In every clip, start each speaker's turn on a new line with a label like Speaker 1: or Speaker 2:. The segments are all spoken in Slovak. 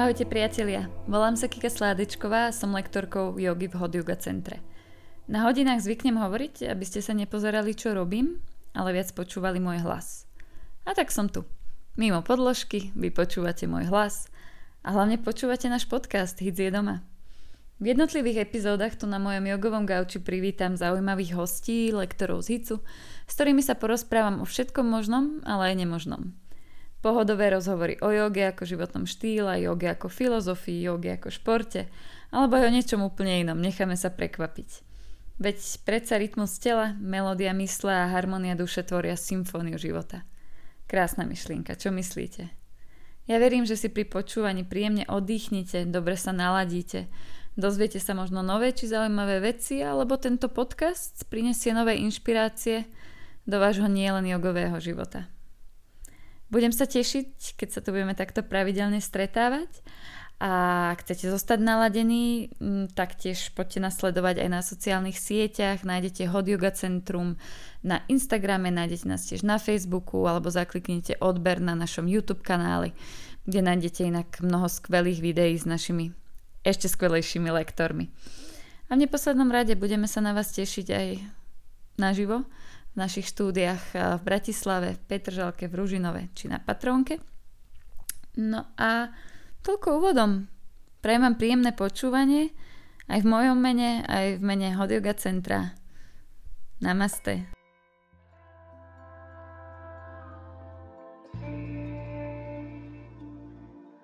Speaker 1: Ahojte priatelia, volám sa Kika Sládečková a som lektorkou jogy v Hod Yoga Centre. Na hodinách zvyknem hovoriť, aby ste sa nepozerali, čo robím, ale viac počúvali môj hlas. A tak som tu. Mimo podložky, vy počúvate môj hlas a hlavne počúvate náš podcast Hit je doma. V jednotlivých epizódach tu na mojom jogovom gauči privítam zaujímavých hostí, lektorov z HICu, s ktorými sa porozprávam o všetkom možnom, ale aj nemožnom. Pohodové rozhovory o joge ako životnom štýle, joge ako filozofii, joge ako športe, alebo aj o niečom úplne inom, necháme sa prekvapiť. Veď predsa rytmus tela, melódia mysle a harmonia duše tvoria symfóniu života. Krásna myšlienka, čo myslíte? Ja verím, že si pri počúvaní príjemne oddychnite, dobre sa naladíte, dozviete sa možno nové či zaujímavé veci, alebo tento podcast prinesie nové inšpirácie do vášho nielen jogového života. Budem sa tešiť, keď sa tu budeme takto pravidelne stretávať. A ak chcete zostať naladení, tak tiež poďte nasledovať aj na sociálnych sieťach. Nájdete Hot Yoga Centrum na Instagrame, nájdete nás tiež na Facebooku alebo zakliknite odber na našom YouTube kanáli, kde nájdete inak mnoho skvelých videí s našimi ešte skvelejšími lektormi. A v neposlednom rade budeme sa na vás tešiť aj naživo v našich štúdiách eh, v Bratislave, v Petržalke, v Ružinove či na Patronke. No a toľko úvodom. Prajem vám príjemné počúvanie aj v mojom mene, aj v mene Hodioga Centra. Namaste.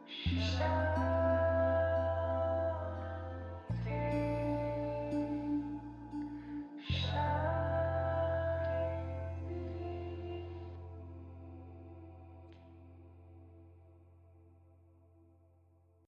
Speaker 1: She's